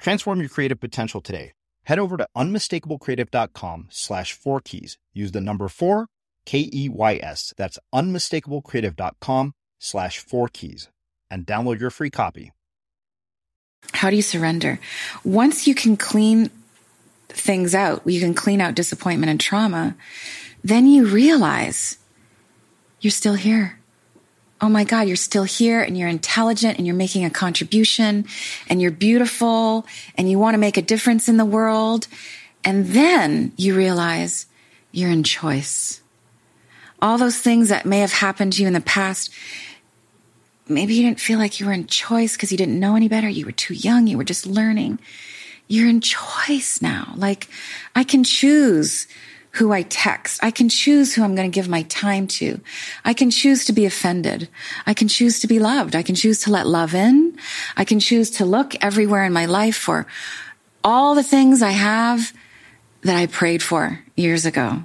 Transform your creative potential today. Head over to unmistakablecreative.com slash four keys. Use the number four, K E Y S. That's unmistakablecreative.com slash four keys and download your free copy. How do you surrender? Once you can clean things out, you can clean out disappointment and trauma, then you realize you're still here oh my God, you're still here and you're intelligent and you're making a contribution and you're beautiful and you want to make a difference in the world. And then you realize you're in choice. All those things that may have happened to you in the past, maybe you didn't feel like you were in choice because you didn't know any better. You were too young. You were just learning. You're in choice now. Like I can choose who I text. I can choose who I'm going to give my time to. I can choose to be offended. I can choose to be loved. I can choose to let love in. I can choose to look everywhere in my life for all the things I have that I prayed for years ago.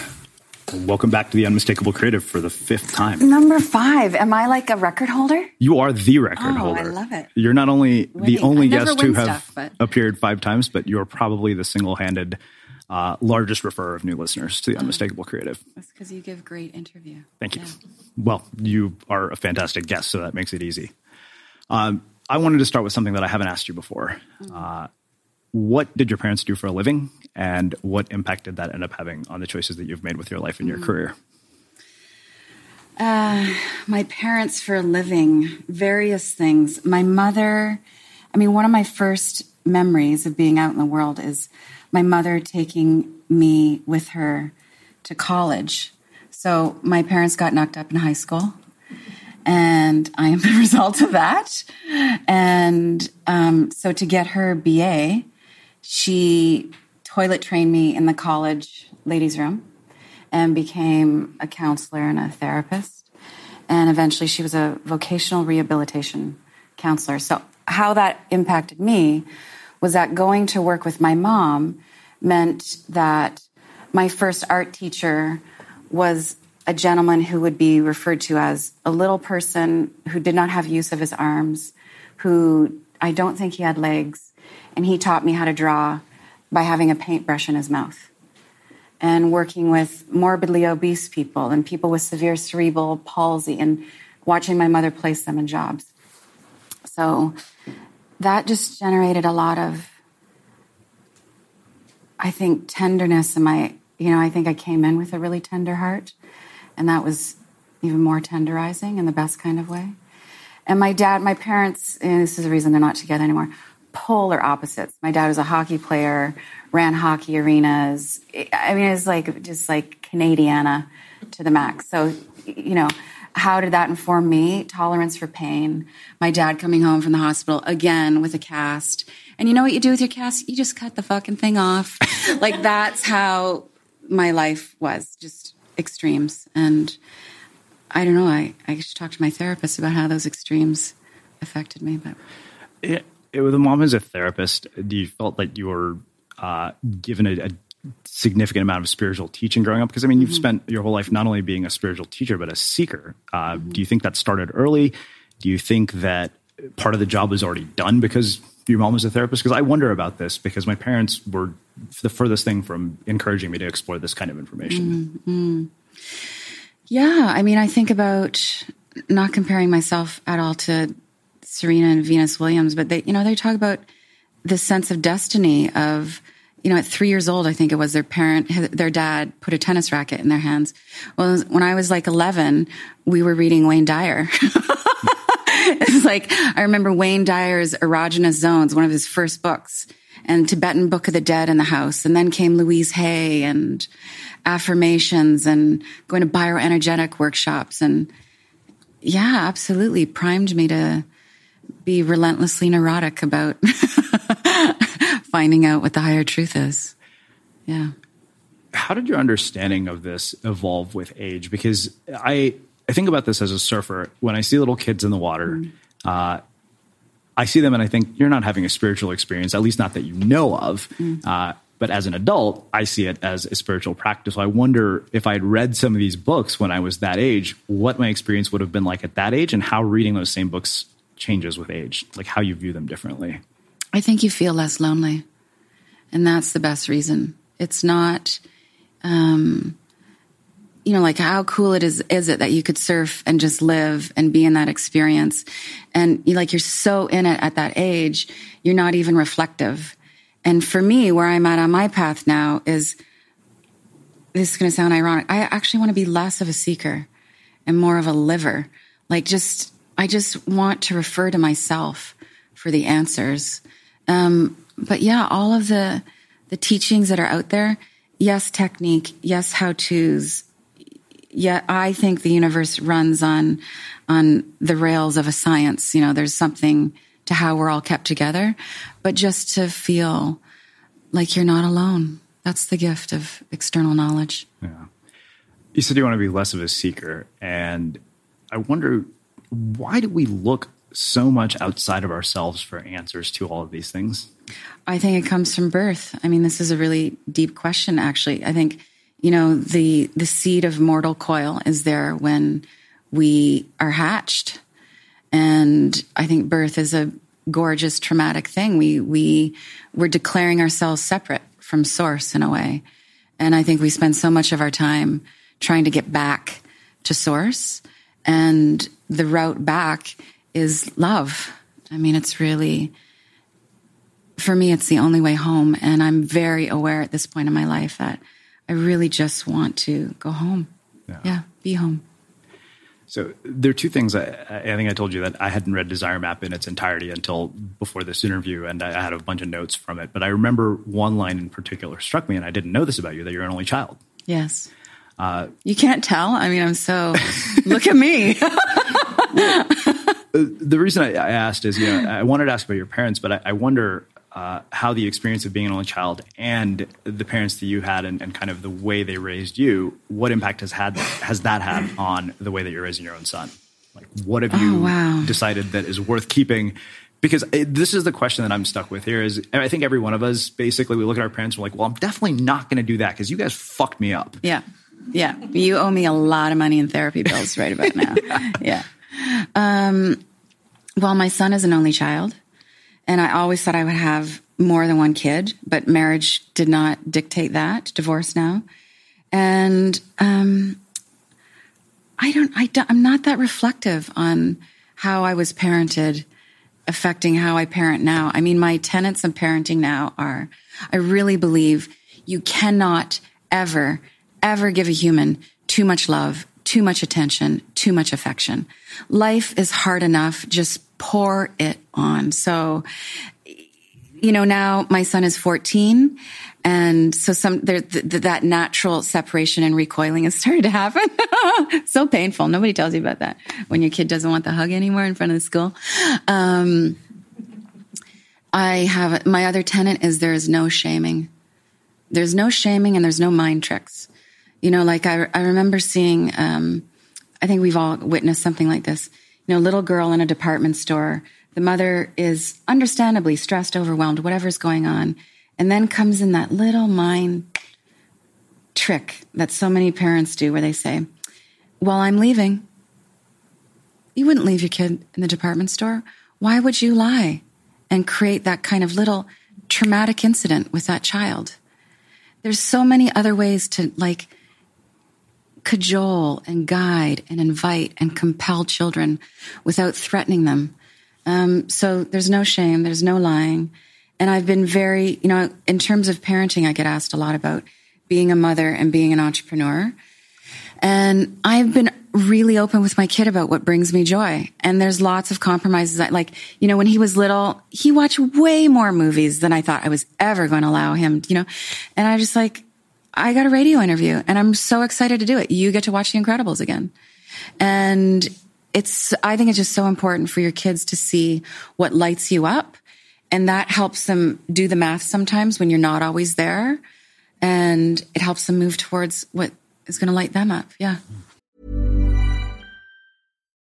Welcome back to the Unmistakable Creative for the fifth time. Number five. Am I like a record holder? You are the record oh, holder. I love it. You're not only Winning. the only guest to have stuff, but- appeared five times, but you're probably the single handed uh, largest referrer of new listeners to the Unmistakable Creative. That's because you give great interview. Thank you. Yeah. Well, you are a fantastic guest, so that makes it easy. Um, I wanted to start with something that I haven't asked you before. Uh, what did your parents do for a living, and what impact did that end up having on the choices that you've made with your life and your career? Uh, my parents for a living, various things. My mother, I mean, one of my first memories of being out in the world is my mother taking me with her to college. So my parents got knocked up in high school, and I am the result of that. And um, so to get her BA, she toilet trained me in the college ladies' room and became a counselor and a therapist. And eventually she was a vocational rehabilitation counselor. So, how that impacted me was that going to work with my mom meant that my first art teacher was a gentleman who would be referred to as a little person who did not have use of his arms, who I don't think he had legs. And he taught me how to draw by having a paintbrush in his mouth and working with morbidly obese people and people with severe cerebral palsy and watching my mother place them in jobs. So that just generated a lot of, I think, tenderness in my, you know, I think I came in with a really tender heart, and that was even more tenderizing in the best kind of way. And my dad, my parents, this is the reason they're not together anymore, polar opposites. My dad was a hockey player, ran hockey arenas. I mean, it was like just like Canadiana to the max. So, you know, how did that inform me? Tolerance for pain. My dad coming home from the hospital again with a cast. And you know what you do with your cast? You just cut the fucking thing off. like that's how my life was, just extremes. And I don't know, I, I should talk to my therapist about how those extremes affected me. But It, it, with a mom as a therapist, do you felt like you were uh, given a, a significant amount of spiritual teaching growing up? Because I mean, you've mm-hmm. spent your whole life not only being a spiritual teacher but a seeker. Uh, mm-hmm. Do you think that started early? Do you think that part of the job was already done because your mom was a therapist? Because I wonder about this because my parents were the furthest thing from encouraging me to explore this kind of information. Mm-hmm. Yeah, I mean, I think about not comparing myself at all to Serena and Venus Williams, but they, you know, they talk about the sense of destiny of you know, at three years old, I think it was their parent, their dad put a tennis racket in their hands. Well, when I was like 11, we were reading Wayne Dyer. it's like, I remember Wayne Dyer's Erroneous Zones, one of his first books, and Tibetan Book of the Dead in the house. And then came Louise Hay and affirmations and going to bioenergetic workshops. And yeah, absolutely primed me to be relentlessly neurotic about finding out what the higher truth is. Yeah. How did your understanding of this evolve with age? Because I I think about this as a surfer. When I see little kids in the water, mm. uh, I see them and I think you're not having a spiritual experience, at least not that you know of. Mm. Uh, but as an adult, I see it as a spiritual practice. So I wonder if I had read some of these books when I was that age, what my experience would have been like at that age, and how reading those same books changes with age, like how you view them differently. I think you feel less lonely. And that's the best reason. It's not, um, you know, like how cool it is, is it that you could surf and just live and be in that experience? And you like, you're so in it at that age, you're not even reflective. And for me, where I'm at on my path now is, this is going to sound ironic. I actually want to be less of a seeker and more of a liver. Like just, I just want to refer to myself for the answers. Um, but yeah, all of the the teachings that are out there, yes, technique, yes, how tos. Yeah, I think the universe runs on on the rails of a science. You know, there's something to how we're all kept together, but just to feel like you're not alone. That's the gift of external knowledge. Yeah. You said you want to be less of a seeker, and I wonder why do we look so much outside of ourselves for answers to all of these things? I think it comes from birth. I mean, this is a really deep question, actually. I think, you know, the, the seed of mortal coil is there when we are hatched. And I think birth is a gorgeous traumatic thing. We, we, we're declaring ourselves separate from source in a way. And I think we spend so much of our time trying to get back to source. And the route back is love. I mean, it's really, for me, it's the only way home. And I'm very aware at this point in my life that I really just want to go home. Yeah, yeah be home. So there are two things. I, I, think I told you that I hadn't read Desire Map in its entirety until before this interview, and I had a bunch of notes from it. But I remember one line in particular struck me, and I didn't know this about you that you're an only child. Yes. Uh, you can't tell. I mean, I'm so. look at me. the reason I, I, asked is, you know, I wanted to ask about your parents, but I, I wonder uh, how the experience of being an only child and the parents that you had and, and, kind of the way they raised you, what impact has had has that had on the way that you're raising your own son? Like, what have you oh, wow. decided that is worth keeping? Because it, this is the question that I'm stuck with here. Is I think every one of us basically we look at our parents, and we're like, well, I'm definitely not going to do that because you guys fucked me up. Yeah, yeah. You owe me a lot of money in therapy bills right about now. yeah. yeah. Um, well, my son is an only child, and I always thought I would have more than one kid, but marriage did not dictate that. Divorce now, and um, I don't. I don't, I'm not that reflective on how I was parented affecting how I parent now. I mean, my tenets of parenting now are I really believe you cannot ever, ever give a human too much love too much attention, too much affection. Life is hard enough. Just pour it on. So, you know, now my son is 14 and so some there th- th- that natural separation and recoiling has started to happen. so painful. Nobody tells you about that when your kid doesn't want the hug anymore in front of the school. Um, I have my other tenant is there is no shaming. There's no shaming and there's no mind tricks. You know, like I, I remember seeing, um, I think we've all witnessed something like this. You know, little girl in a department store. The mother is understandably stressed, overwhelmed, whatever's going on. And then comes in that little mind trick that so many parents do where they say, Well, I'm leaving. You wouldn't leave your kid in the department store. Why would you lie and create that kind of little traumatic incident with that child? There's so many other ways to like cajole and guide and invite and compel children without threatening them. Um, so there's no shame, there's no lying. And I've been very, you know, in terms of parenting, I get asked a lot about being a mother and being an entrepreneur. And I've been really open with my kid about what brings me joy. And there's lots of compromises. I, like, you know, when he was little, he watched way more movies than I thought I was ever going to allow him, you know, and I just like, I got a radio interview and I'm so excited to do it. You get to watch The Incredibles again. And it's, I think it's just so important for your kids to see what lights you up. And that helps them do the math sometimes when you're not always there. And it helps them move towards what is going to light them up. Yeah.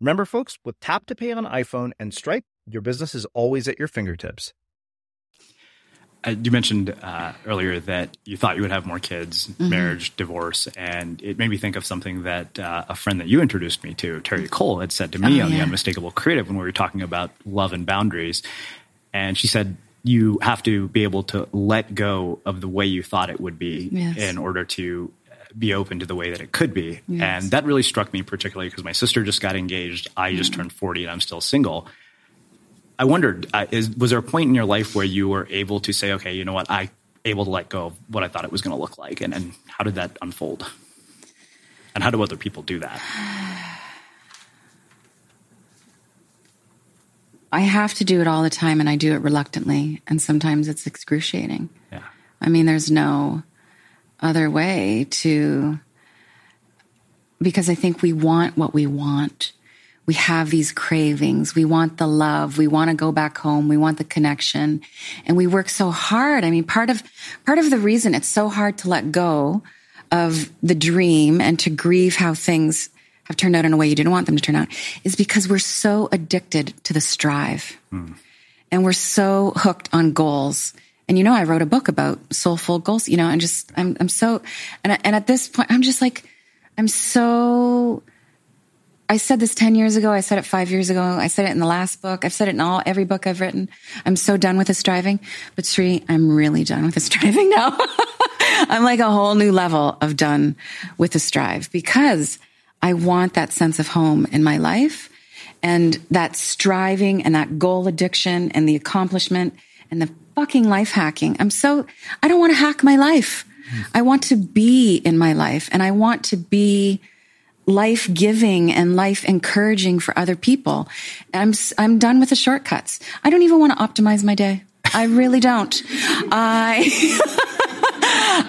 Remember, folks, with tap to pay on iPhone and Stripe, your business is always at your fingertips. Uh, you mentioned uh, earlier that you thought you would have more kids, mm-hmm. marriage, divorce, and it made me think of something that uh, a friend that you introduced me to, Terri Cole, had said to me oh, on yeah. the Unmistakable Creative when we were talking about love and boundaries. And she said, you have to be able to let go of the way you thought it would be yes. in order to be open to the way that it could be. Yes. And that really struck me particularly because my sister just got engaged. I just mm-hmm. turned 40 and I'm still single. I wondered, uh, is, was there a point in your life where you were able to say, okay, you know what, I able to let go of what I thought it was going to look like? And, and how did that unfold? And how do other people do that? I have to do it all the time and I do it reluctantly. And sometimes it's excruciating. Yeah. I mean, there's no, other way to, because I think we want what we want. We have these cravings. We want the love. We want to go back home. We want the connection. And we work so hard. I mean, part of, part of the reason it's so hard to let go of the dream and to grieve how things have turned out in a way you didn't want them to turn out is because we're so addicted to the strive. Hmm. And we're so hooked on goals. And you know, I wrote a book about soulful goals, you know, and just, I'm, I'm so, and, and at this point, I'm just like, I'm so, I said this 10 years ago. I said it five years ago. I said it in the last book. I've said it in all, every book I've written. I'm so done with this striving. But Sri, I'm really done with this striving now. I'm like a whole new level of done with the strive because I want that sense of home in my life and that striving and that goal addiction and the accomplishment and the fucking life hacking. I'm so, I don't want to hack my life. I want to be in my life and I want to be life giving and life encouraging for other people. I'm, I'm done with the shortcuts. I don't even want to optimize my day. I really don't. I,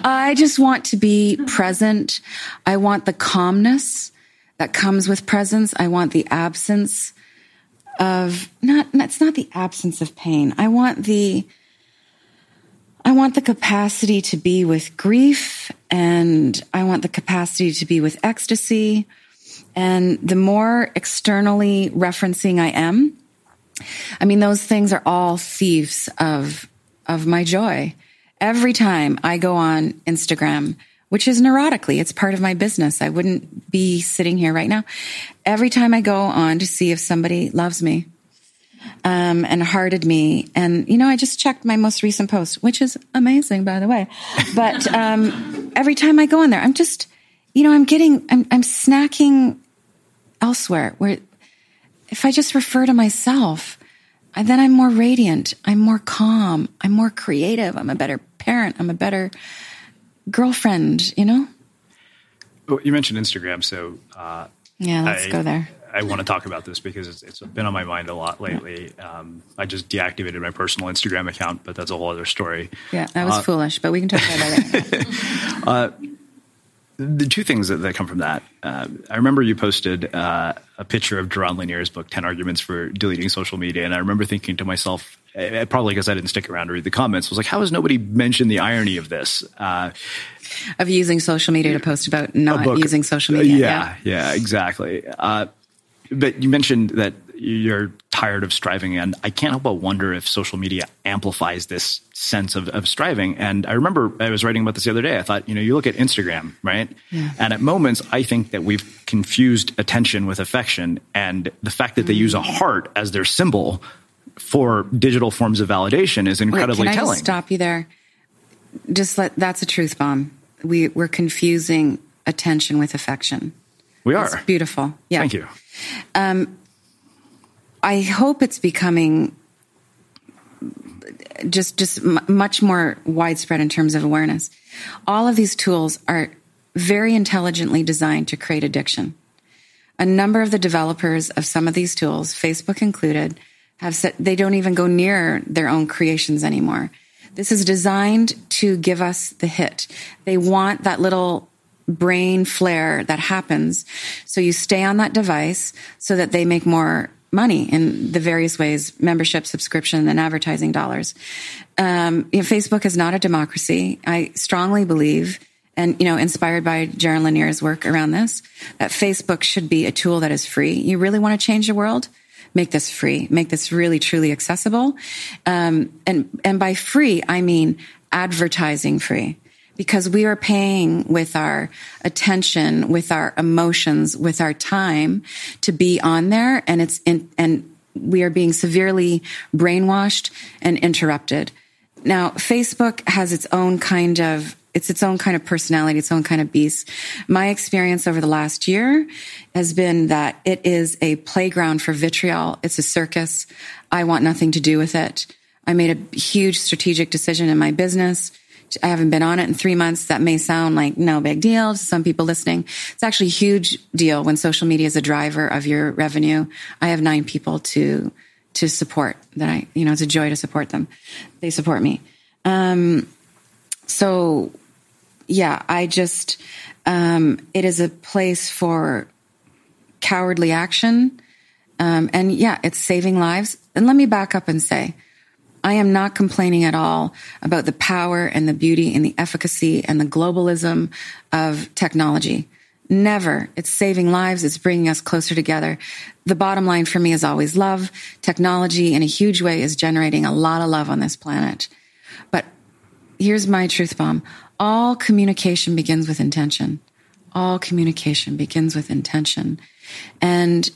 I just want to be present. I want the calmness that comes with presence. I want the absence of not, it's not the absence of pain. I want the, I want the capacity to be with grief and I want the capacity to be with ecstasy. And the more externally referencing I am, I mean, those things are all thieves of, of my joy. Every time I go on Instagram, which is neurotically. It's part of my business. I wouldn't be sitting here right now. Every time I go on to see if somebody loves me, um, and hearted me. And, you know, I just checked my most recent post, which is amazing, by the way. But, um, every time I go on there, I'm just, you know, I'm getting, I'm, I'm snacking elsewhere where if I just refer to myself, then I'm more radiant. I'm more calm. I'm more creative. I'm a better parent. I'm a better, girlfriend, you know? Well, you mentioned Instagram, so uh, yeah, let's I, go there. I want to talk about this because it's, it's been on my mind a lot lately. Yeah. Um, I just deactivated my personal Instagram account, but that's a whole other story. Yeah, that was uh, foolish, but we can talk about it. uh, the two things that, that come from that, uh, I remember you posted uh, a picture of Jaron Lanier's book, 10 Arguments for Deleting Social Media. And I remember thinking to myself, uh, probably because I didn't stick around to read the comments, I was like, how has nobody mentioned the irony of this? Uh, of using social media to post about not using social media. yeah, yeah, yeah exactly. But you mentioned that you're tired of striving. And I can't help but wonder if social media amplifies this sense of, of striving. And I remember I was writing about this the other day. I thought, you know, you look at Instagram, right? Yeah. And at moments, I think that we've confused attention with affection. And the fact that they use a mm. heart as their symbol for digital forms of validation is incredibly Wait, can telling. I just stop you there? Just let that's a truth bomb. We we're confusing attention with affection. We are. It's beautiful. Yeah. Thank you. Um, I hope it's becoming just just m- much more widespread in terms of awareness. All of these tools are very intelligently designed to create addiction. A number of the developers of some of these tools, Facebook included, have said they don't even go near their own creations anymore. This is designed to give us the hit. They want that little brain flare that happens. So you stay on that device so that they make more money in the various ways membership subscription and advertising dollars. Um, you know, facebook is not a democracy. I strongly believe and you know inspired by jaron lanier's work around this that facebook should be a tool that is free. You really want to change the world? Make this free. Make this really truly accessible. Um, and and by free i mean advertising free because we are paying with our attention, with our emotions, with our time to be on there. And it's in, and we are being severely brainwashed and interrupted. Now, Facebook has its own kind of it's its own kind of personality, its own kind of beast. My experience over the last year has been that it is a playground for vitriol. It's a circus. I want nothing to do with it. I made a huge strategic decision in my business I haven't been on it in three months. That may sound like no big deal to some people listening. It's actually a huge deal when social media is a driver of your revenue. I have nine people to, to support that I, you know, it's a joy to support them. They support me. Um, so yeah, I just, um, it is a place for cowardly action. Um, and yeah, it's saving lives. And let me back up and say, I am not complaining at all about the power and the beauty and the efficacy and the globalism of technology. Never. It's saving lives. It's bringing us closer together. The bottom line for me is always love. Technology in a huge way is generating a lot of love on this planet. But here's my truth bomb. All communication begins with intention. All communication begins with intention. And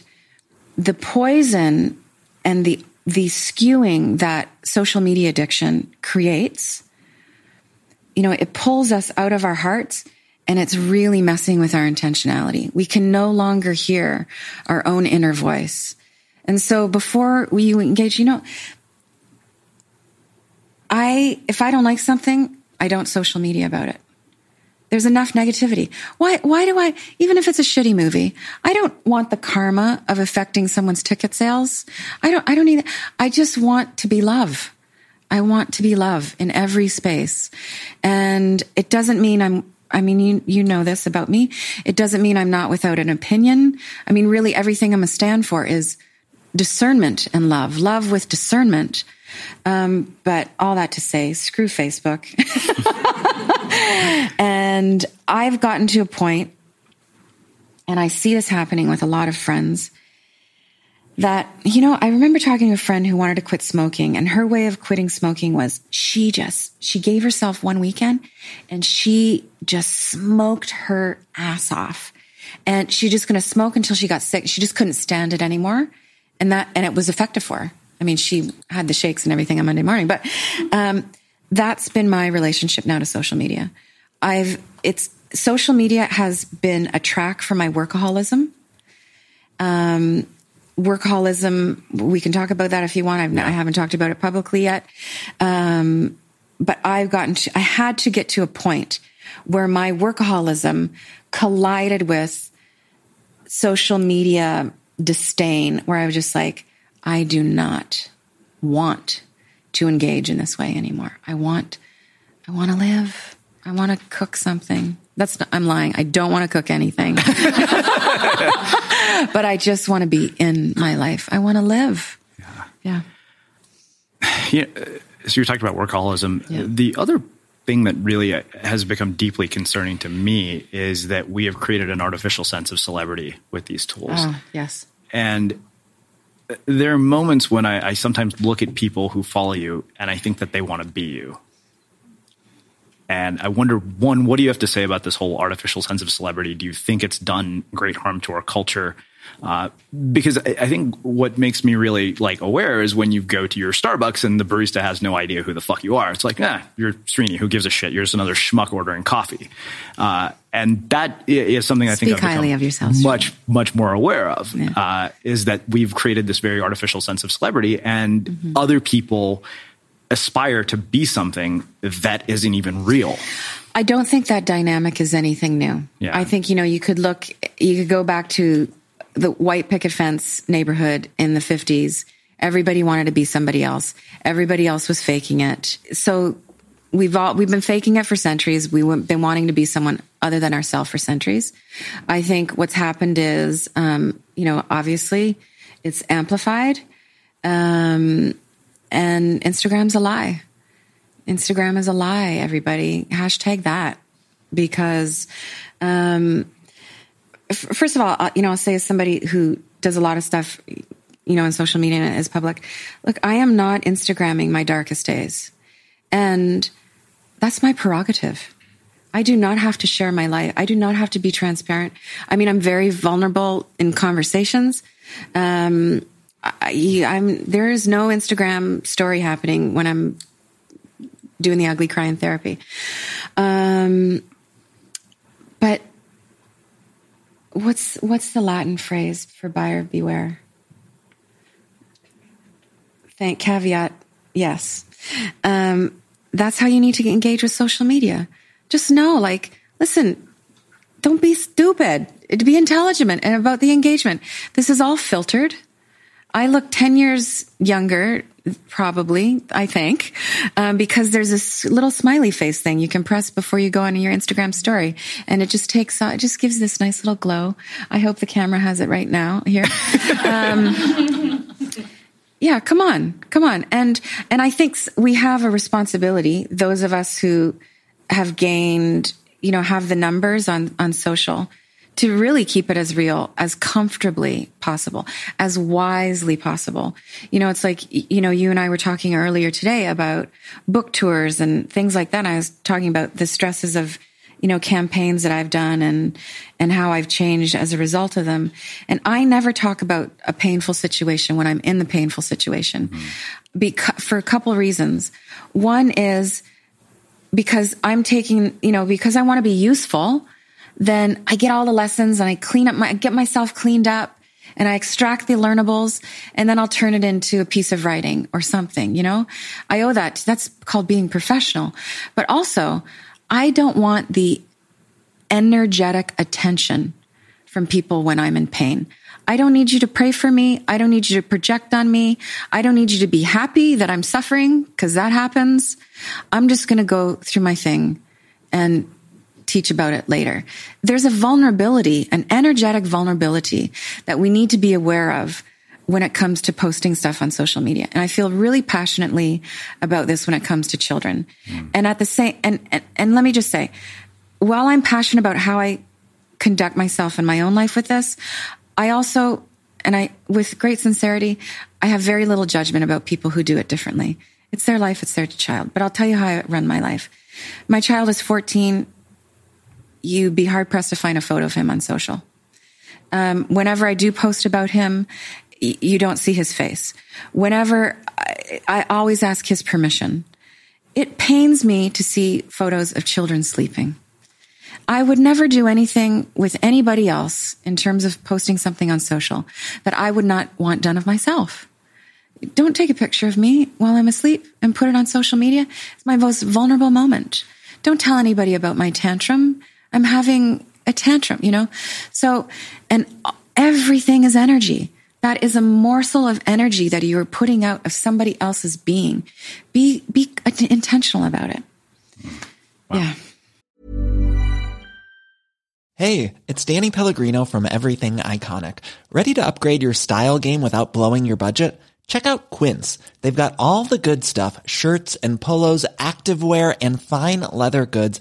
the poison and the the skewing that social media addiction creates, you know, it pulls us out of our hearts and it's really messing with our intentionality. We can no longer hear our own inner voice. And so before we engage, you know, I, if I don't like something, I don't social media about it. There's enough negativity. Why, why do I, even if it's a shitty movie, I don't want the karma of affecting someone's ticket sales. I don't, I don't need, I just want to be love. I want to be love in every space. And it doesn't mean I'm, I mean, you, you know this about me. It doesn't mean I'm not without an opinion. I mean, really everything I'm a stand for is discernment and love, love with discernment. Um, but all that to say, screw Facebook. and I've gotten to a point, and I see this happening with a lot of friends, that, you know, I remember talking to a friend who wanted to quit smoking, and her way of quitting smoking was she just, she gave herself one weekend and she just smoked her ass off. And she just to smoke until she got sick. She just couldn't stand it anymore. And that, and it was effective for her. I mean, she had the shakes and everything on Monday morning, but, um, that's been my relationship now to social media. I've, it's, social media has been a track for my workaholism. Um, workaholism, we can talk about that if you want. I've, yeah. I haven't talked about it publicly yet. Um, but I've gotten to, I had to get to a point where my workaholism collided with social media disdain, where I was just like, I do not want to engage in this way anymore. I want, I want to live. I want to cook something. That's not, I'm lying. I don't want to cook anything, but I just want to be in my life. I want to live. Yeah. Yeah. Yeah. So you're talking about workaholism. Yeah. The other thing that really uh, has become deeply concerning to me is that we have created an artificial sense of celebrity with these tools. Oh, yes. And there are moments when I, I, sometimes look at people who follow you and I think that they want to be you. And I wonder, one, what do you have to say about this whole artificial sense of celebrity? Do you think it's done great harm to our culture? Uh, because I, I, think what makes me really like aware is when you go to your Starbucks and the barista has no idea who the fuck you are. It's like, ah, you're Srini. Who gives a shit? You're just another schmuck ordering coffee. Uh, and that is something I Speak think I've highly of yourself, much much more aware of. Yeah. Uh, is that we've created this very artificial sense of celebrity, and mm-hmm. other people aspire to be something that isn't even real. I don't think that dynamic is anything new. Yeah. I think, you know, you could look, you could go back to the white picket fence neighborhood in the 50s. Everybody wanted to be somebody else. Everybody else was faking it. So we've all, we've been faking it for centuries. We've been wanting to be someone other than ourselves for centuries. I think what's happened is, um, you know, obviously it's amplified. Um, and Instagram's a lie. Instagram is a lie, everybody. Hashtag that because, um, first of all, uh, you know, I'll say as somebody who does a lot of stuff, you know, in social media and is public, look, I am not Instagramming my darkest days. And that's my prerogative. I do not have to share my life. I do not have to be transparent. I mean, I'm very vulnerable in conversations. Um, I, am there is no Instagram story happening when I'm doing the ugly crying therapy. Um, but what's what's the Latin phrase for buyer beware? Thank caveat. Yes, um, that's how you need to engage with social media. Just know, like, listen, don't be stupid. Be intelligent and about the engagement. This is all filtered. I look 10 years younger, probably, I think, um, because there's this little smiley face thing you can press before you go on your Instagram story. And it just takes, it just gives this nice little glow. I hope the camera has it right now here. Um, yeah, come on, come on. And, and I think we have a responsibility, those of us who have gained, you know, have the numbers on, on social to really keep it as real, as comfortably possible, as wisely possible. You know, it's like, you know, you and I were talking earlier today about book tours and things like that. And I was talking about the stresses of, you know, campaigns that I've done and, and how I've changed as a result of them. And I never talk about a painful situation when I'm in the painful situation mm-hmm. because, for a couple of reasons. One is because I'm taking, you know, because I want to be useful then I get all the lessons and I clean up my, get myself cleaned up and I extract the learnables and then I'll turn it into a piece of writing or something, you know? I owe that. That's called being professional. But also, I don't want the energetic attention from people when I'm in pain. I don't need you to pray for me. I don't need you to project on me. I don't need you to be happy that I'm suffering because that happens. I'm just going to go through my thing and teach about it later. There's a vulnerability, an energetic vulnerability that we need to be aware of when it comes to posting stuff on social media. And I feel really passionately about this when it comes to children. Mm. And at the same, and, and, and let me just say, while I'm passionate about how I conduct myself in my own life with this, I also, and I, with great sincerity, I have very little judgment about people who do it differently. It's their life, it's their child. But I'll tell you how I run my life. My child is 14 you'd be hard pressed to find a photo of him on social. Um, whenever I do post about him, y- you don't see his face. Whenever I, I always ask his permission. It pains me to see photos of children sleeping. I would never do anything with anybody else in terms of posting something on social that I would not want done of myself. Don't take a picture of me while I'm asleep and put it on social media. It's my most vulnerable moment. Don't tell anybody about my tantrum. I'm having a tantrum, you know? So, and everything is energy. That is a morsel of energy that you are putting out of somebody else's being. Be, be intentional about it. Wow. Yeah. Hey, it's Danny Pellegrino from Everything Iconic. Ready to upgrade your style game without blowing your budget? Check out Quince. They've got all the good stuff, shirts and polos, activewear and fine leather goods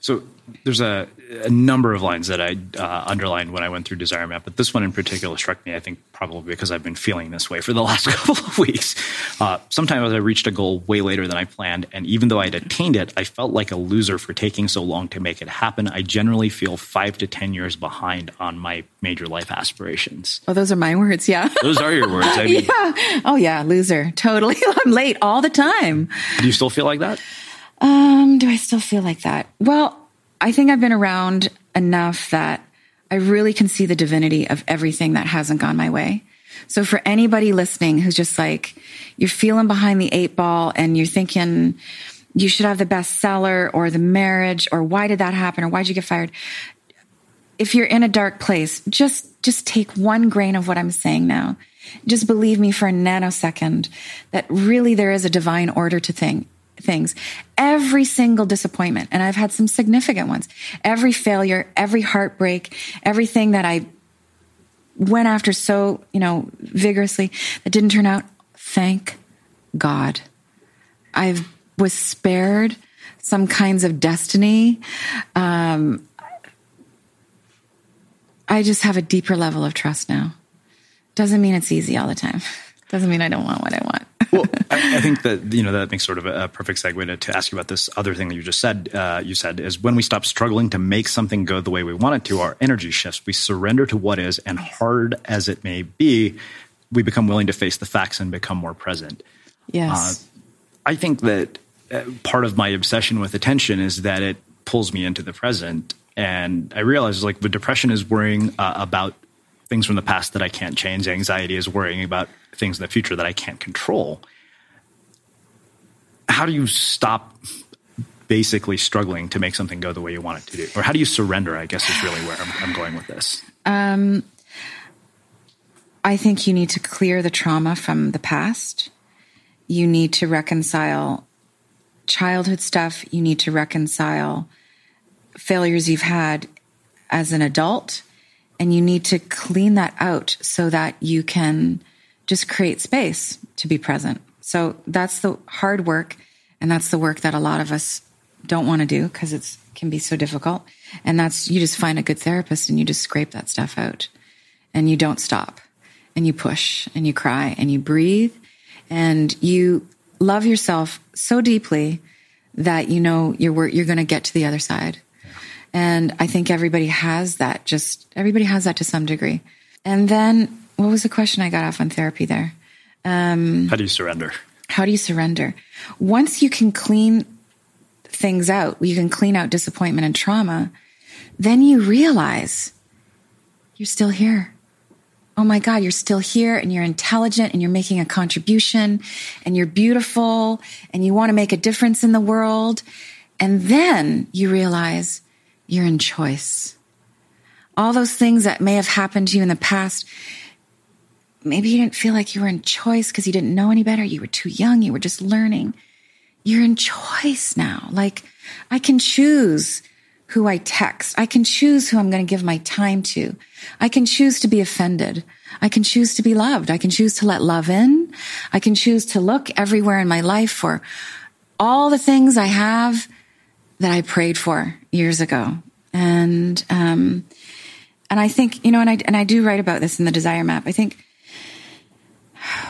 So there's a, a number of lines that I uh, underlined when I went through Desire Map, but this one in particular struck me, I think, probably because I've been feeling this way for the last couple of weeks. Uh, sometimes I reached a goal way later than I planned, and even though I'd attained it, I felt like a loser for taking so long to make it happen. I generally feel five to 10 years behind on my major life aspirations. Oh, those are my words. Yeah. Those are your words. I mean, yeah. Oh, yeah. Loser. Totally. I'm late all the time. Do you still feel like that? Um, do I still feel like that? Well, I think I've been around enough that I really can see the divinity of everything that hasn't gone my way. So for anybody listening who's just like, you're feeling behind the eight ball and you're thinking you should have the bestseller or the marriage or why did that happen or why'd you get fired? If you're in a dark place, just, just take one grain of what I'm saying now. Just believe me for a nanosecond that really there is a divine order to thing, things. Every single disappointment, and I've had some significant ones, every failure, every heartbreak, everything that I went after so, you know, vigorously that didn't turn out, thank God. I was spared some kinds of destiny. Um, I just have a deeper level of trust now. Doesn't mean it's easy all the time. Doesn't mean I don't want what I want. well, I, I, think that you know that makes sort of a, perfect segue to, to, ask you about this other thing that you just said. Uh, you said is when we stop struggling to make something go the way we want it to, our energy shifts. We surrender to what is, and hard as it may be, we become willing to face the facts and become more present. Yes, uh, I think that uh, part of my obsession with attention is that it pulls me into the present, and I realize like the depression is worrying uh, about things from the past that I can't change. Anxiety is worrying about things in the future that I can't control. How do you stop basically struggling to make something go the way you want it to do? Or how do you surrender? I guess is really where I'm, I'm going with this. Um, I think you need to clear the trauma from the past. You need to reconcile childhood stuff. You need to reconcile failures you've had as an adult and you need to clean that out so that you can just create space to be present. So that's the hard work. And that's the work that a lot of us don't want to do because it can be so difficult. And that's, you just find a good therapist and you just scrape that stuff out and you don't stop and you push and you cry and you breathe and you love yourself so deeply that you know you're, you're going to get to the other side. And I think everybody has that, just everybody has that to some degree. And then what was the question I got off on therapy there? Um, how do you surrender? How do you surrender? Once you can clean things out, you can clean out disappointment and trauma, then you realize you're still here. Oh my God, you're still here and you're intelligent and you're making a contribution and you're beautiful and you want to make a difference in the world. And then you realize you're in choice. All those things that may have happened to you in the past, maybe you didn't feel like you were in choice because you didn't know any better. You were too young. You were just learning. You're in choice now. Like I can choose who I text. I can choose who I'm going to give my time to. I can choose to be offended. I can choose to be loved. I can choose to let love in. I can choose to look everywhere in my life for all the things I have that I prayed for years ago. And, um, and I think, you know, and I, and I do write about this in the desire map. I think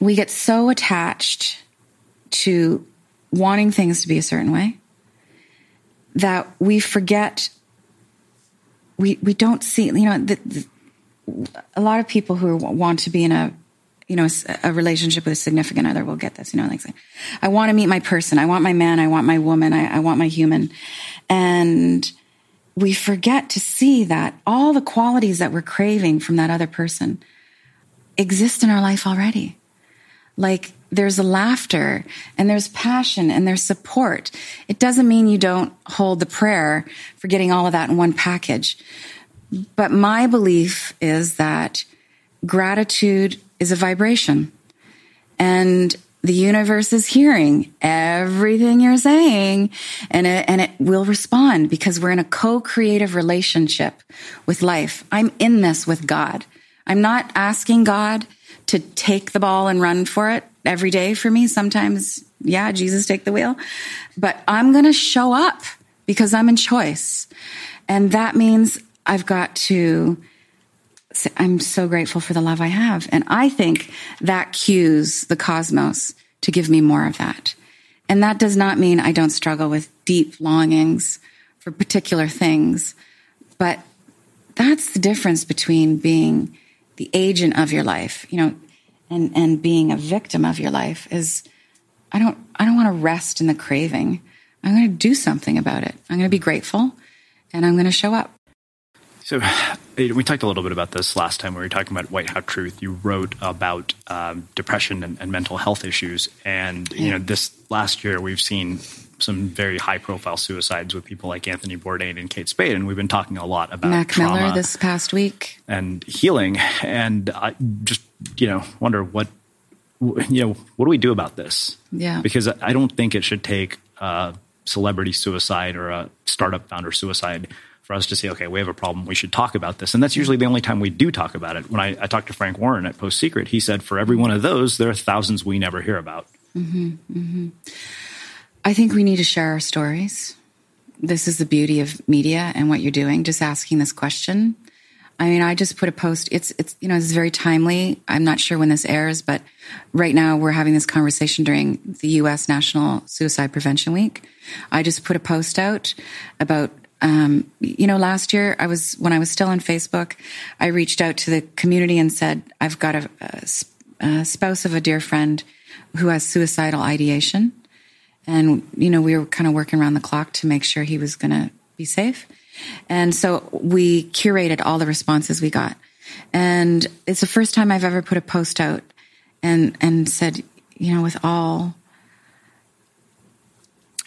we get so attached to wanting things to be a certain way that we forget we we don't see you know the, the, a lot of people who want to be in a you know a, a, relationship with a significant other will get this you know like i want to meet my person. I want my man. I want my woman. I, I want my human. And we forget to see that all the qualities that we're craving from that other person exist in our life already. Like there's laughter and there's passion and there's support. It doesn't mean you don't hold the prayer for getting all of that in one package. But my belief is that gratitude is a vibration and the universe is hearing everything you're saying and it, and it will respond because we're in a co-creative relationship with life. I'm in this with God. I'm not asking God to take the ball and run for it every day for me. Sometimes, yeah, Jesus take the wheel, but I'm going to show up because I'm in choice. And that means I've got to I'm so grateful for the love I have. And I think that cues the cosmos to give me more of that. And that does not mean I don't struggle with deep longings for particular things, but that's the difference between being the agent of your life, you know, and, and being a victim of your life is I don't, I don't want to rest in the craving. I'm going to do something about it. I'm going to be grateful and I'm going to show up. So we talked a little bit about this last time when we were talking about White Hot Truth. You wrote about um, depression and, and, mental health issues, and you know this last year we've seen some very high profile suicides with people like Anthony Bourdain and Kate Spade. And we've been talking a lot about Mac trauma Miller this past week and healing. And I just, you know, wonder what, you know, what do we do about this? Yeah. Because I don't think it should take a celebrity suicide or a startup founder suicide for us to say, okay, we have a problem. We should talk about this. And that's usually the only time we do talk about it. When I, I talked to Frank Warren at PostSecret, he said, for every one of those, there are thousands we never hear about. Mm-hmm, mm-hmm. I think we need to share our stories. This is the beauty of media and what you're doing, just asking this question. I mean, I just put a post. It's, it's, you know, it's very timely. I'm not sure when this airs, but right now we're having this conversation during the U.S. National Suicide Prevention Week. I just put a post out about, um, you know, last year I was, when I was still on Facebook, I reached out to the community and said, I've got a, a, a spouse of a dear friend who has suicidal ideation. And you know we were kind of working around the clock to make sure he was going to be safe. And so we curated all the responses we got. And it's the first time i've ever put a post out and and said you know with all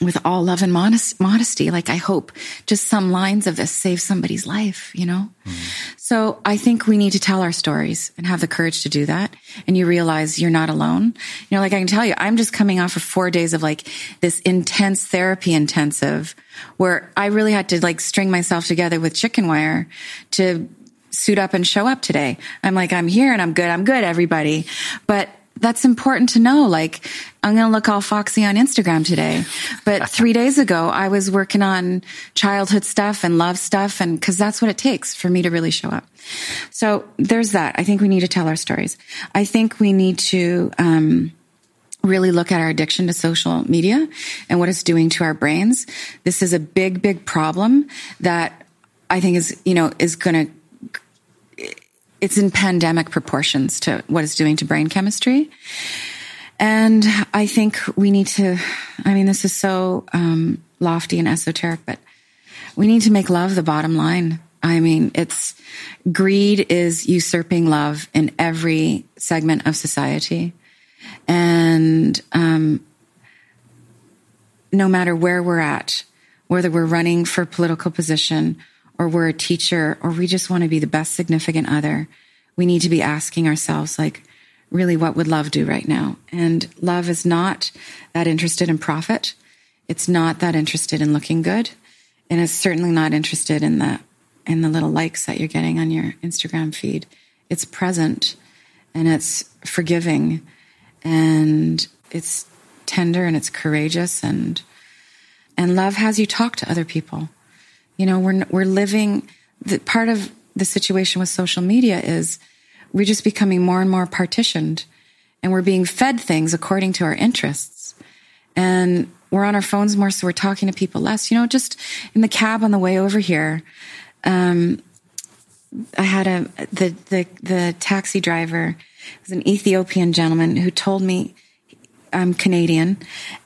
with all love and modest, modesty. Like I hope just some lines of this save somebody's life, you know? Mm-hmm. So I think we need to tell our stories and have the courage to do that. And you realize you're not alone. You know, like I can tell you, I'm just coming off of four days of like this intense therapy intensive where I really had to like string myself together with chicken wire to suit up and show up today. I'm like, I'm here and I'm good. I'm good, everybody. But that's important to know. Like, I'm going to look all foxy on Instagram today. But three days ago, I was working on childhood stuff and love stuff. And cause that's what it takes for me to really show up. So there's that. I think we need to tell our stories. I think we need to, um, really look at our addiction to social media and what it's doing to our brains. This is a big, big problem that I think is, you know, is going to it's in pandemic proportions to what it's doing to brain chemistry. And I think we need to, I mean, this is so um, lofty and esoteric, but we need to make love the bottom line. I mean, it's greed is usurping love in every segment of society. And um, no matter where we're at, whether we're running for political position or we're a teacher or we just want to be the best significant other, we need to be asking ourselves, like, really, what would love do right now? And love is not that interested in profit. It's not that interested in looking good. And it's certainly not interested in the in the little likes that you're getting on your Instagram feed. It's present and it's forgiving and it's tender and it's courageous and And love has you talk to other people. You know, we're, we're living, the part of the situation with social media is we're just becoming more and more partitioned and we're being fed things according to our interests. And we're on our phones more, so we're talking to people less. You know, just in the cab on the way over here, um, I had a the the the taxi driver was an Ethiopian gentleman who told me I'm Canadian,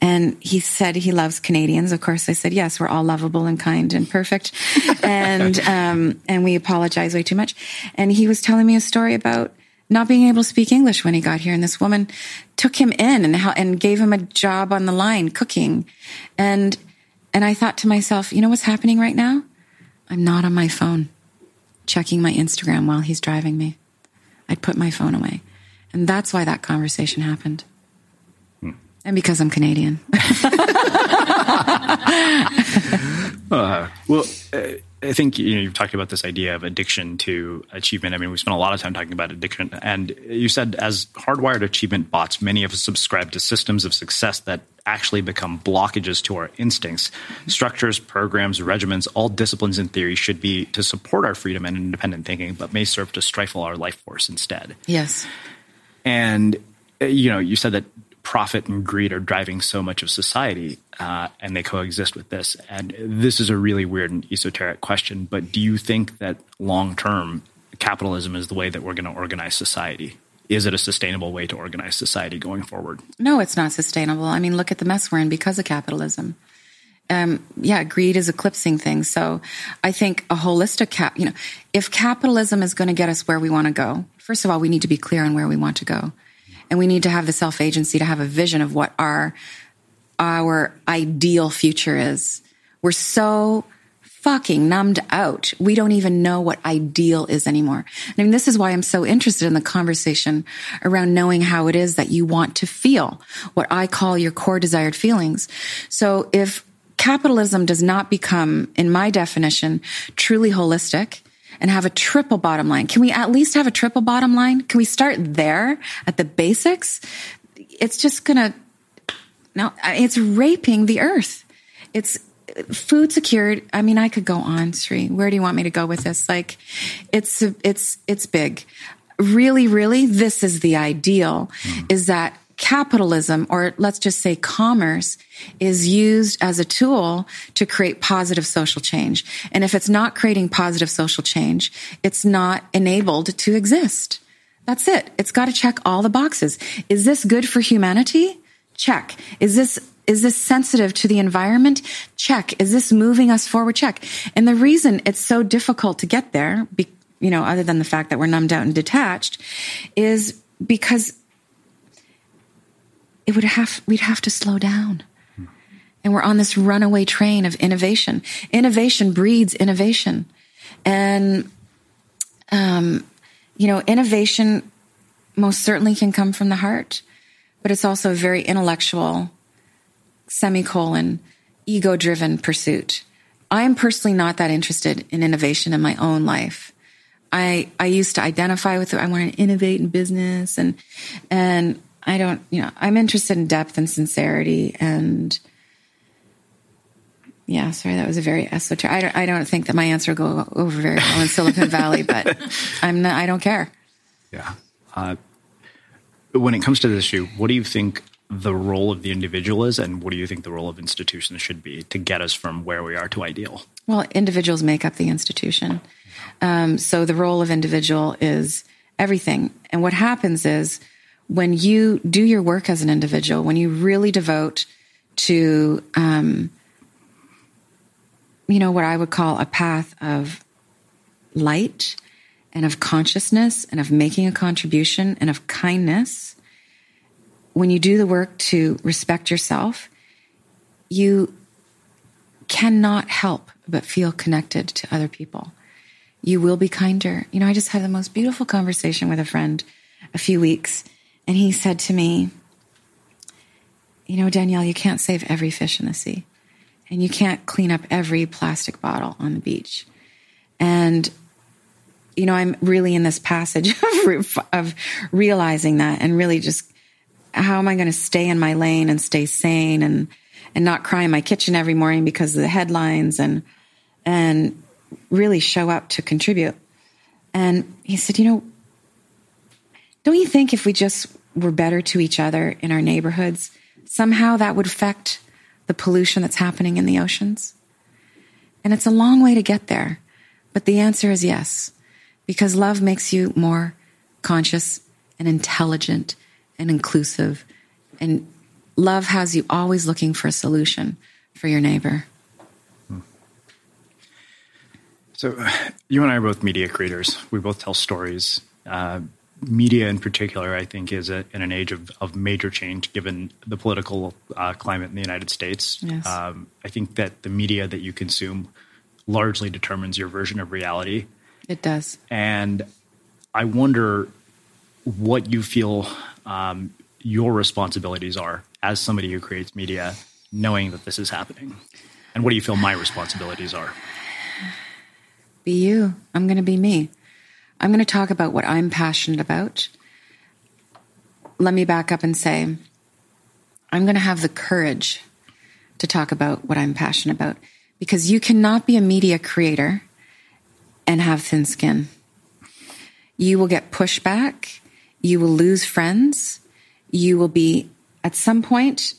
and he said he loves Canadians. Of course, I said yes. We're all lovable and kind and perfect, and um, and we apologize way too much. And he was telling me a story about not being able to speak English when he got here, and this woman took him in and and gave him a job on the line cooking, and and I thought to myself, you know what's happening right now? I'm not on my phone, checking my Instagram while he's driving me. I'd put my phone away, and that's why that conversation happened. And because I'm Canadian. uh, well, uh, I think you know, you've talked about this idea of addiction to achievement. I mean, we spent a lot of time talking about addiction, and you said as hardwired achievement bots, many of us subscribe to systems of success that actually become blockages to our instincts. Structures, programs, regimens, all disciplines in theory should be to support our freedom and independent thinking, but may serve to stifle our life force instead. Yes. And uh, you know, you said that profit and greed are driving so much of society, uh, and they coexist with this. And this is a really weird and esoteric question, but do you think that long term capitalism is the way that we're going to organize society? Is it a sustainable way to organize society going forward? No, it's not sustainable. I mean, look at the mess we're in because of capitalism. Um, yeah, greed is eclipsing things. So I think a holistic cap, you know, if capitalism is going to get us where we want to go, first of all, we need to be clear on where we want to go and we need to have the self agency to have a vision of what our our ideal future is. We're so fucking numbed out. We don't even know what ideal is anymore. I mean, this is why I'm so interested in the conversation around knowing how it is that you want to feel, what I call your core desired feelings. So if capitalism does not become, in my definition, truly holistic, and have a triple bottom line. Can we at least have a triple bottom line? Can we start there at the basics? It's just going to, no, it's raping the earth. It's food secured. I mean, I could go on, Sri. Where do you want me to go with this? Like, it's, it's, it's big. Really, really, this is the ideal mm. is that capitalism, or let's just say commerce, is used as a tool to create positive social change. And if it's not creating positive social change, it's not enabled to exist. That's it. It's got to check all the boxes. Is this good for humanity? Check. Is this is this sensitive to the environment? Check. Is this moving us forward? Check. And the reason it's so difficult to get there, you know, other than the fact that we're numbed out and detached, is because it would have, we'd have to slow down. And we're on this runaway train of innovation. Innovation breeds innovation. And, um, you know, innovation most certainly can come from the heart, but it's also a very intellectual, semicolon, ego driven pursuit. I am personally not that interested in innovation in my own life. I, I used to identify with it. I want to innovate in business and, and I don't, you know, I'm interested in depth and sincerity and yeah, sorry, that was a very esoteric. I don't, I don't think that my answer will go over very well in Silicon Valley, but I'm not, I don't care. Yeah. Uh, when it comes to this issue, what do you think the role of the individual is, and what do you think the role of institutions should be to get us from where we are to ideal? Well, individuals make up the institution. Um, so the role of individual is everything. And what happens is when you do your work as an individual, when you really devote to, um, you know, what I would call a path of light and of consciousness and of making a contribution and of kindness, when you do the work to respect yourself, you cannot help but feel connected to other people. You will be kinder. You know, I just had the most beautiful conversation with a friend a few weeks and he said to me, You know, Danielle, you can't save every fish in the sea, and you can't clean up every plastic bottle on the beach. And, you know, I'm really in this passage of, of realizing that and really just how am I going to stay in my lane and stay sane and, and not cry in my kitchen every morning because of the headlines and and really show up to contribute. And he said, you know, don't you think if we just were better to each other in our neighborhoods, somehow that would affect the pollution that's happening in the oceans? And it's a long way to get there. But the answer is yes, because love makes you more conscious and intelligent and inclusive. And love has you always looking for a solution for your neighbor. So, you and I are both media creators. We both tell stories. Uh, media, in particular, I think, is a, in an age of, of major change given the political uh, climate in the United States. Yes. Um, I think that the media that you consume largely determines your version of reality. It does. And I wonder what you feel um, your responsibilities are as somebody who creates media, knowing that this is happening. And what do you feel my responsibilities are? Be you. I'm going to be me. I'm going to talk about what I'm passionate about. Let me back up and say, I'm going to have the courage to talk about what I'm passionate about because you cannot be a media creator and have thin skin. You will get pushback. You will lose friends. You will be, at some point,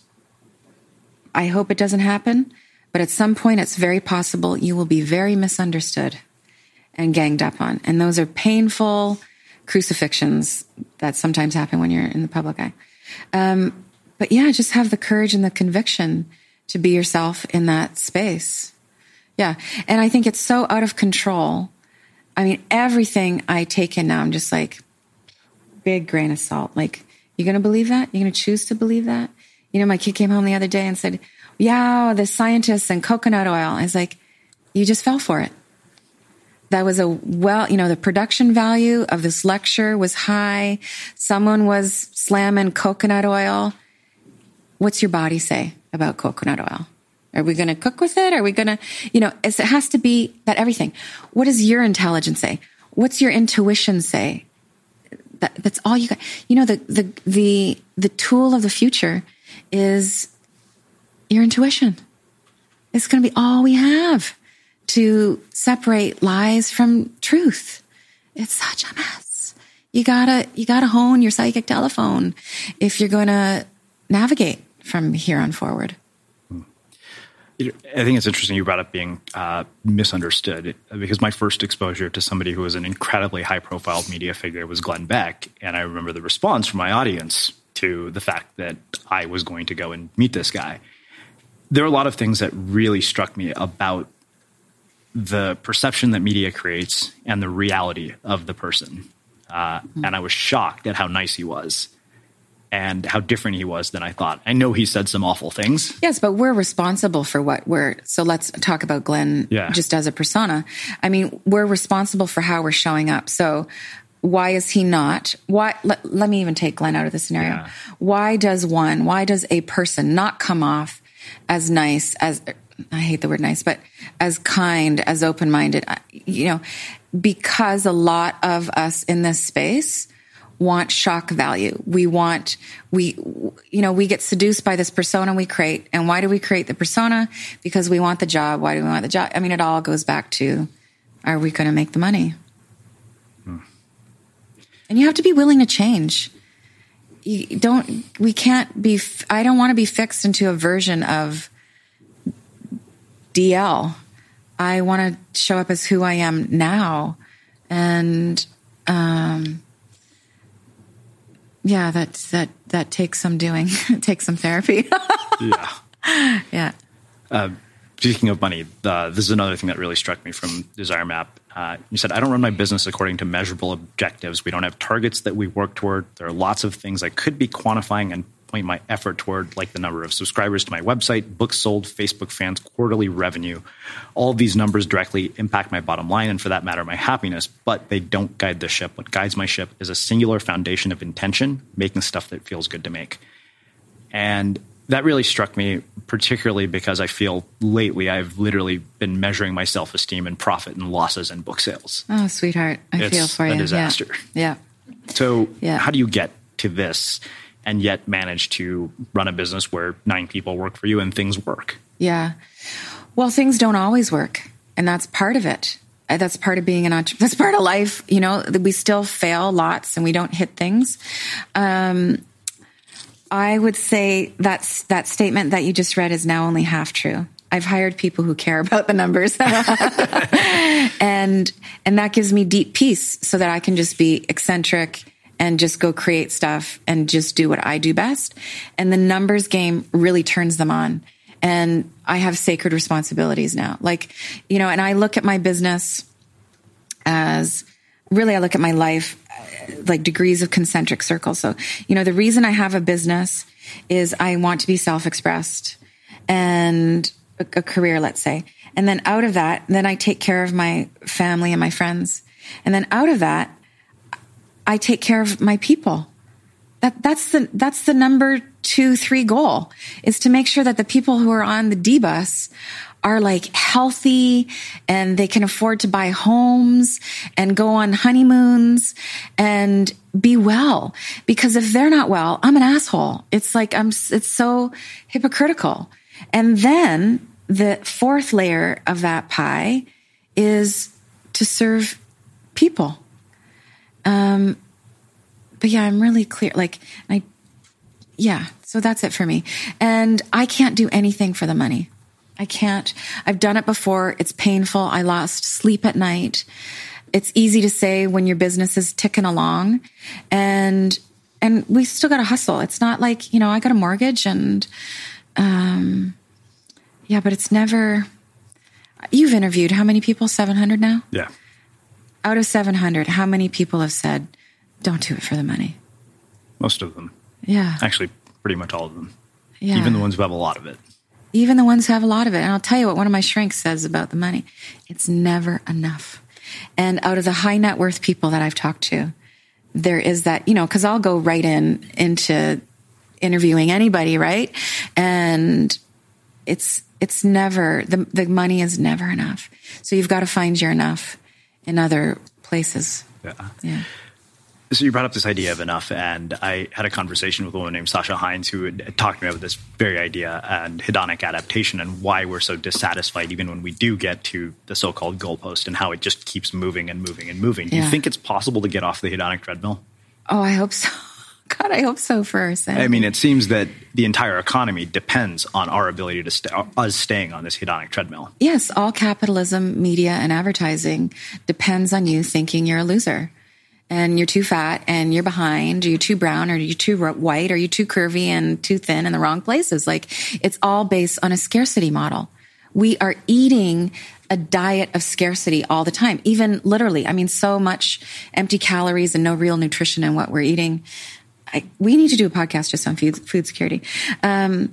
I hope it doesn't happen, but at some point, it's very possible you will be very misunderstood and ganged up on. And those are painful crucifixions that sometimes happen when you're in the public eye. Um, but yeah, just have the courage and the conviction to be yourself in that space. Yeah. And I think it's so out of control. I mean, everything I take in now, I'm just like, big grain of salt. Like, you're going to believe that? You're going to choose to believe that? You know, my kid came home the other day and said, yeah, the scientists and coconut oil. I was like, you just fell for it that was a well, you know, the production value of this lecture was high. Someone was slamming coconut oil. What's your body say about coconut oil? Are we going to cook with it? Are we going to, you know, it has to be that everything. What does your intelligence say? What's your intuition say? That, that's all you got. You know, the, the, the, the tool of the future is your intuition. It's going to be all we have to separate lies from truth. It's such a mess. You gotta, you gotta hone your psychic telephone if you're going to navigate from here on forward. I think it's interesting you brought up being uh, misunderstood because my first exposure to somebody who was an incredibly high profile media figure was Glenn Beck. And I remember the response from my audience to the fact that I was going to go and meet this guy. There are a lot of things that really struck me about the perception that media creates and the reality of the person. Uh, mm-hmm. And I was shocked at how nice he was and how different he was than I thought. I know he said some awful things. Yes, but we're responsible for what we're. So let's talk about Glenn yeah. just as a persona. I mean, we're responsible for how we're showing up. So why is he not? Why? Let, let me even take Glenn out of the scenario. Yeah. Why does one? Why does a person not come off as nice as I hate the word nice, but as kind, as open minded, you know, because a lot of us in this space want shock value. We want, we, you know, we get seduced by this persona we create. And why do we create the persona? Because we want the job. Why do we want the job? I mean, it all goes back to are we going to make the money? Hmm. And you have to be willing to change. You don't, we can't be, I don't want to be fixed into a version of, DL. I want to show up as who I am now. And, um, yeah, that, that, that takes some doing, it takes some therapy. yeah. Yeah. Uh, speaking of money, uh, this is another thing that really struck me from Desire Map. Uh, you said, I don't run my business according to measurable objectives. We don't have targets that we work toward. There are lots of things I could be quantifying and point my effort toward, like the number of subscribers to my website, books sold, Facebook fans, quarterly revenue. All these numbers directly impact my bottom line and, for that matter, my happiness, but they don't guide the ship. What guides my ship is a singular foundation of intention, making stuff that feels good to make. And that really struck me, particularly because I feel lately I've literally been measuring my self esteem and profit and losses and book sales. Oh, sweetheart. I it's feel for a you. disaster. Yeah. yeah. So, Yeah. how do you get to this? And yet manage to run a business where nine people work for you and things work. Yeah. Well, things don't always work, and that's part of it. Uh, That's part of being an entrepreneur. That's part of life. You know, we still fail lots and we don't hit things. Um, I would say that's that statement that you just read is now only half true. I've hired people who care about the numbers. and and that gives me deep peace so that I can just be eccentric and just go create stuff and just do what I do best. And the numbers game really turns them on. And I have sacred responsibilities now. Like, you know, and I look at my business as really I look at my life uh, like degrees of concentric circles. So, you know, the reason I have a business is I want to be self-expressed and a, a career, let's say. And then out of that, then I take care of my family and my friends. And then out of that, I take care of my people. That that's the that's the number two, three goal is to make sure that the people who are on the D bus are like healthy and they can afford to buy homes and go on honeymoons and be well. Because if they're not well, I'm an asshole. It's like I'm it's so hypocritical. And then the fourth layer of that pie is to serve people. Um, but yeah, I'm really clear. Like, I, yeah, so that's it for me. And I can't do anything for the money. I can't. I've done it before. It's painful. I lost sleep at night. It's easy to say when your business is ticking along and, and we still got to hustle. It's not like, you know, I got a mortgage and, um, yeah, but it's never, you've interviewed how many people? 700 now? Yeah. Out of 700, how many people have said, don't do it for the money? Most of them. Yeah. Actually, pretty much all of them. Yeah. Even the ones who have a lot of it. Even the ones who have a lot of it. And I'll tell you what one of my shrinks says about the money it's never enough. And out of the high net worth people that I've talked to, there is that, you know, because I'll go right in into interviewing anybody, right? And it's it's never the the money is never enough. So you've got to find your enough in other places. Yeah. Yeah. So you brought up this idea of enough, and I had a conversation with a woman named Sasha Hines who had talked to me about this very idea and hedonic adaptation and why we're so dissatisfied even when we do get to the so-called goalpost and how it just keeps moving and moving and moving. Do you think it's possible to get off the hedonic treadmill? Oh, I hope so. God, I hope so for us. I mean, it seems that the entire economy depends on our ability to st- us staying on this hedonic treadmill. Yes, all capitalism, media, and advertising depends on you thinking you're a loser. And you're too fat, and you're behind, or you're too brown, or you're too white, or you're too curvy and too thin in the wrong places. Like, it's all based on a scarcity model. We are eating a diet of scarcity all the time, even literally. I mean, so much empty calories and no real nutrition in what we're eating. I, we need to do a podcast just on food, food security. Um,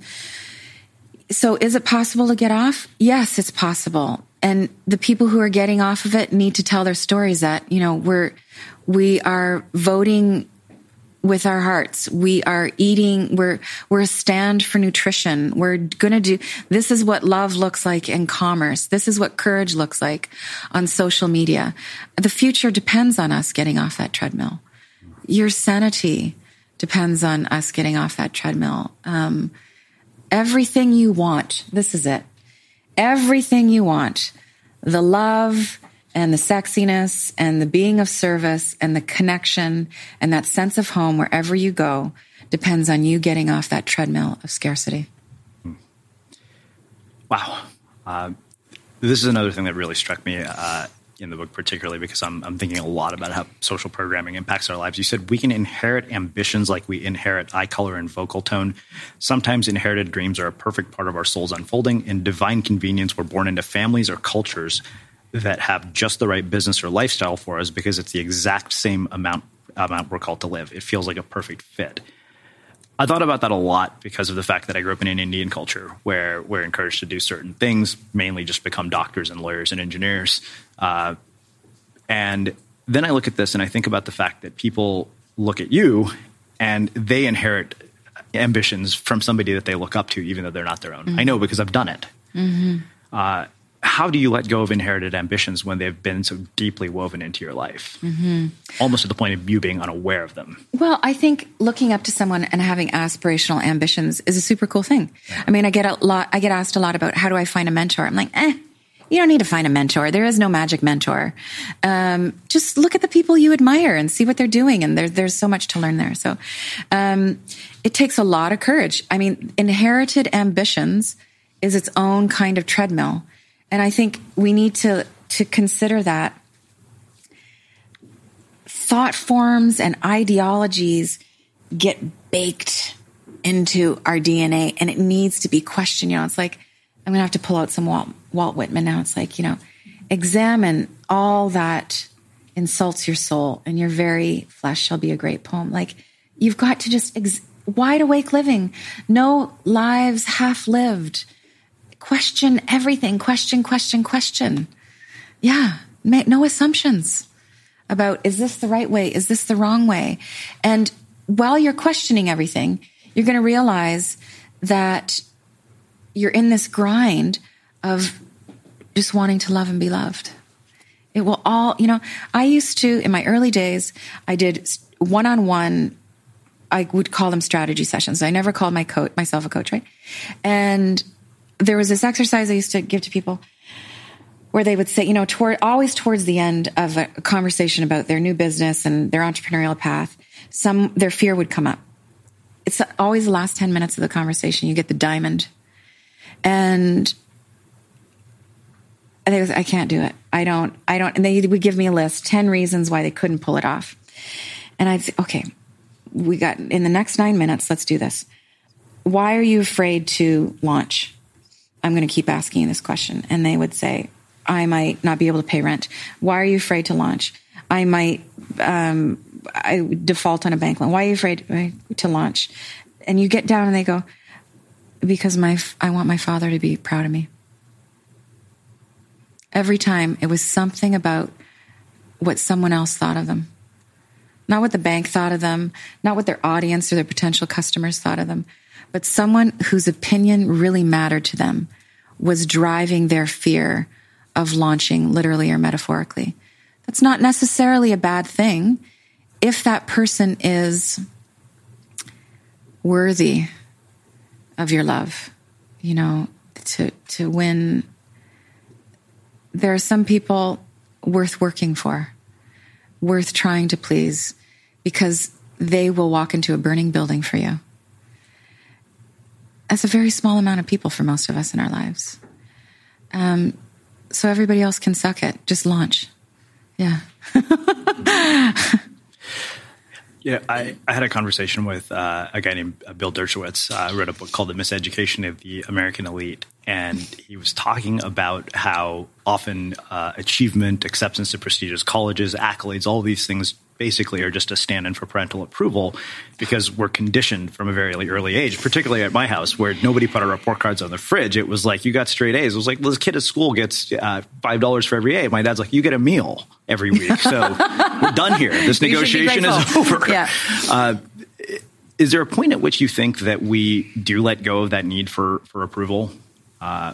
so is it possible to get off? Yes, it's possible. And the people who are getting off of it need to tell their stories that, you know, we're, we are voting with our hearts. We are eating, we're, we're a stand for nutrition. We're going to do, this is what love looks like in commerce. This is what courage looks like on social media. The future depends on us getting off that treadmill. Your sanity depends on us getting off that treadmill. Um, everything you want, this is it. Everything you want, the love and the sexiness and the being of service and the connection and that sense of home wherever you go depends on you getting off that treadmill of scarcity. Wow. Uh, this is another thing that really struck me uh, in the book, particularly because I'm, I'm thinking a lot about how social programming impacts our lives. You said we can inherit ambitions like we inherit eye color and vocal tone. Sometimes inherited dreams are a perfect part of our soul's unfolding. In divine convenience, we're born into families or cultures that have just the right business or lifestyle for us because it's the exact same amount amount we're called to live. It feels like a perfect fit. I thought about that a lot because of the fact that I grew up in an Indian culture where we're encouraged to do certain things, mainly just become doctors and lawyers and engineers. Uh, and then I look at this and I think about the fact that people look at you and they inherit ambitions from somebody that they look up to, even though they're not their own. I know because I've done it. Mm-hmm. Uh, how do you let go of inherited ambitions when they've been so deeply woven into your life? Mm-hmm. Almost to the point of you being unaware of them. Well, I think looking up to someone and having aspirational ambitions is a super cool thing. I mean, I get a lot, I get asked a lot about how do I find a mentor? I'm like, eh, you don't need to find a mentor. There is no magic mentor. Um, just look at the people you admire and see what they're doing. And there, there's so much to learn there. So, um, it takes a lot of courage. I mean, inherited ambitions is its own kind of treadmill. And I think we need to, to consider that thought forms and ideologies get baked into our DNA and it needs to be questioned. You know, it's like, I'm going to have to pull out some Walt, Walt Whitman now. It's like, you know, examine all that insults your soul and your very flesh shall be a great poem. Like, you've got to just ex- wide awake living, no lives half lived. Question everything. Question, question, question. Yeah. No assumptions about is this the right way? Is this the wrong way? And while you're questioning everything, you're going to realize that you're in this grind of just wanting to love and be loved. It will all, you know, I used to, in my early days, I did one on one, I would call them strategy sessions. I never called my coach, myself a coach, right? And there was this exercise I used to give to people where they would say, you know, toward, always towards the end of a conversation about their new business and their entrepreneurial path, some, their fear would come up. It's always the last 10 minutes of the conversation. You get the diamond and and was, I can't do it. I don't, I don't, and they would give me a list, 10 reasons why they couldn't pull it off. And I'd say, okay, we got in the next nine minutes, let's do this. Why are you afraid to launch? I'm going to keep asking you this question. And they would say, I might not be able to pay rent. Why are you afraid to launch? I might, um, I default on a bank loan. Why are you afraid to launch? And you get down and they go, because my I want my father to be proud of me. Every time it was something about what someone else thought of them. Not what the bank thought of them, not what their audience or their potential customers thought of them, but someone whose opinion really mattered to them was driving their fear of launching literally or metaphorically. That's not necessarily a bad thing if that person is worthy of your love, you know, to, to win. There are some people worth working for, worth trying to please, because they will walk into a burning building for you. That's a very small amount of people for most of us in our lives. Um, so everybody else can suck it. Just launch. Yeah. Yeah, I, I had a conversation with uh, a guy named uh, Bill Deresiewicz. I uh, wrote a book called The Miseducation of the American Elite. And he was talking about how often uh, achievement, acceptance to prestigious colleges, accolades, all these things basically are just a stand in for parental approval because we're conditioned from a very early age, particularly at my house where nobody put our report cards on the fridge. It was like, you got straight A's. It was like, well, this kid at school gets uh, $5 for every A. My dad's like, you get a meal every week. So we're done here. This negotiation is over. Yeah. Uh, is there a point at which you think that we do let go of that need for, for approval? Uh,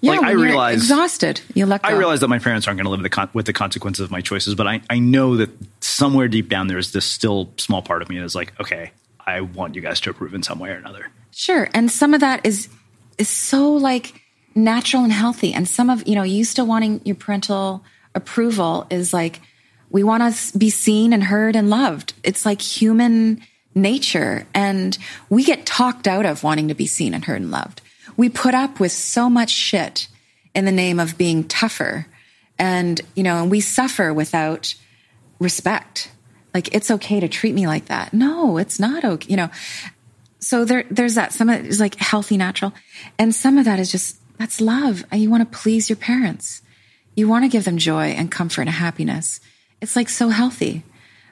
yeah, like I realize exhausted. You let go. I realize that my parents aren't going to live the con- with the consequences of my choices, but I, I know that somewhere deep down there's this still small part of me that's like, okay, I want you guys to approve in some way or another. Sure, and some of that is is so like natural and healthy, and some of you know you still wanting your parental approval is like we want to be seen and heard and loved. It's like human nature, and we get talked out of wanting to be seen and heard and loved we put up with so much shit in the name of being tougher. And, you know, and we suffer without respect. Like, it's okay to treat me like that. No, it's not okay. You know, so there, there's that. Some of it is like healthy, natural. And some of that is just, that's love. You want to please your parents. You want to give them joy and comfort and happiness. It's like so healthy.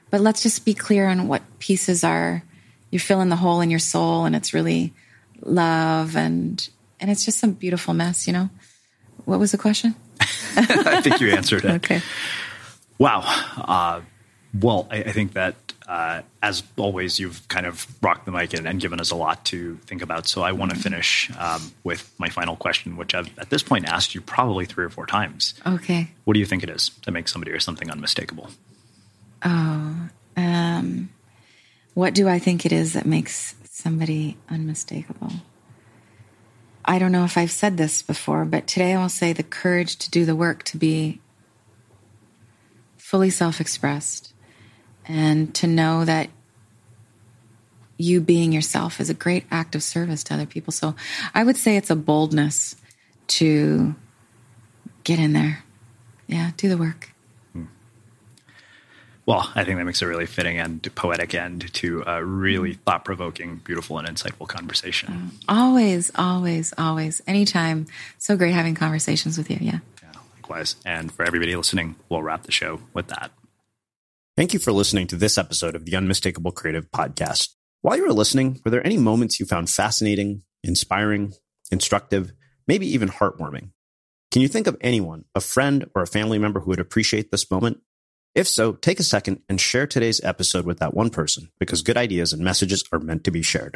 But let's just be clear on what pieces are. You're filling the hole in your soul and it's really love and and it's just some beautiful mess, you know. What was the question? I think you answered it. okay. Wow. Uh, Well, I, I think that uh, as always, you've kind of rocked the mic and, and, given us a lot to think about. So I want to finish um, with my final question, which I've at this point asked you probably three or four times. Okay. What do you think it is that makes somebody or something unmistakable? Oh, um, what do I think it is that makes somebody unmistakable? I don't know if I've said this before, but today I will say the courage to do the work to be fully self expressed and to know that you being yourself is a great act of service to other people. So I would say it's a boldness to get in there. Yeah, do the work. Well, I think that makes a really fitting and poetic end to a really mm. thought provoking, beautiful, and insightful conversation. Um, always, always, always. Anytime. So great having conversations with you. Yeah. Yeah, likewise. And for everybody listening, we'll wrap the show with that. Thank you for listening to this episode of the Unmistakable Creative Podcast. While you were listening, were there any moments you found fascinating, inspiring, instructive, maybe even heartwarming? Can you think of anyone, a friend or a family member who would appreciate this moment? If so, take a second and share today's episode with that one person because good ideas and messages are meant to be shared.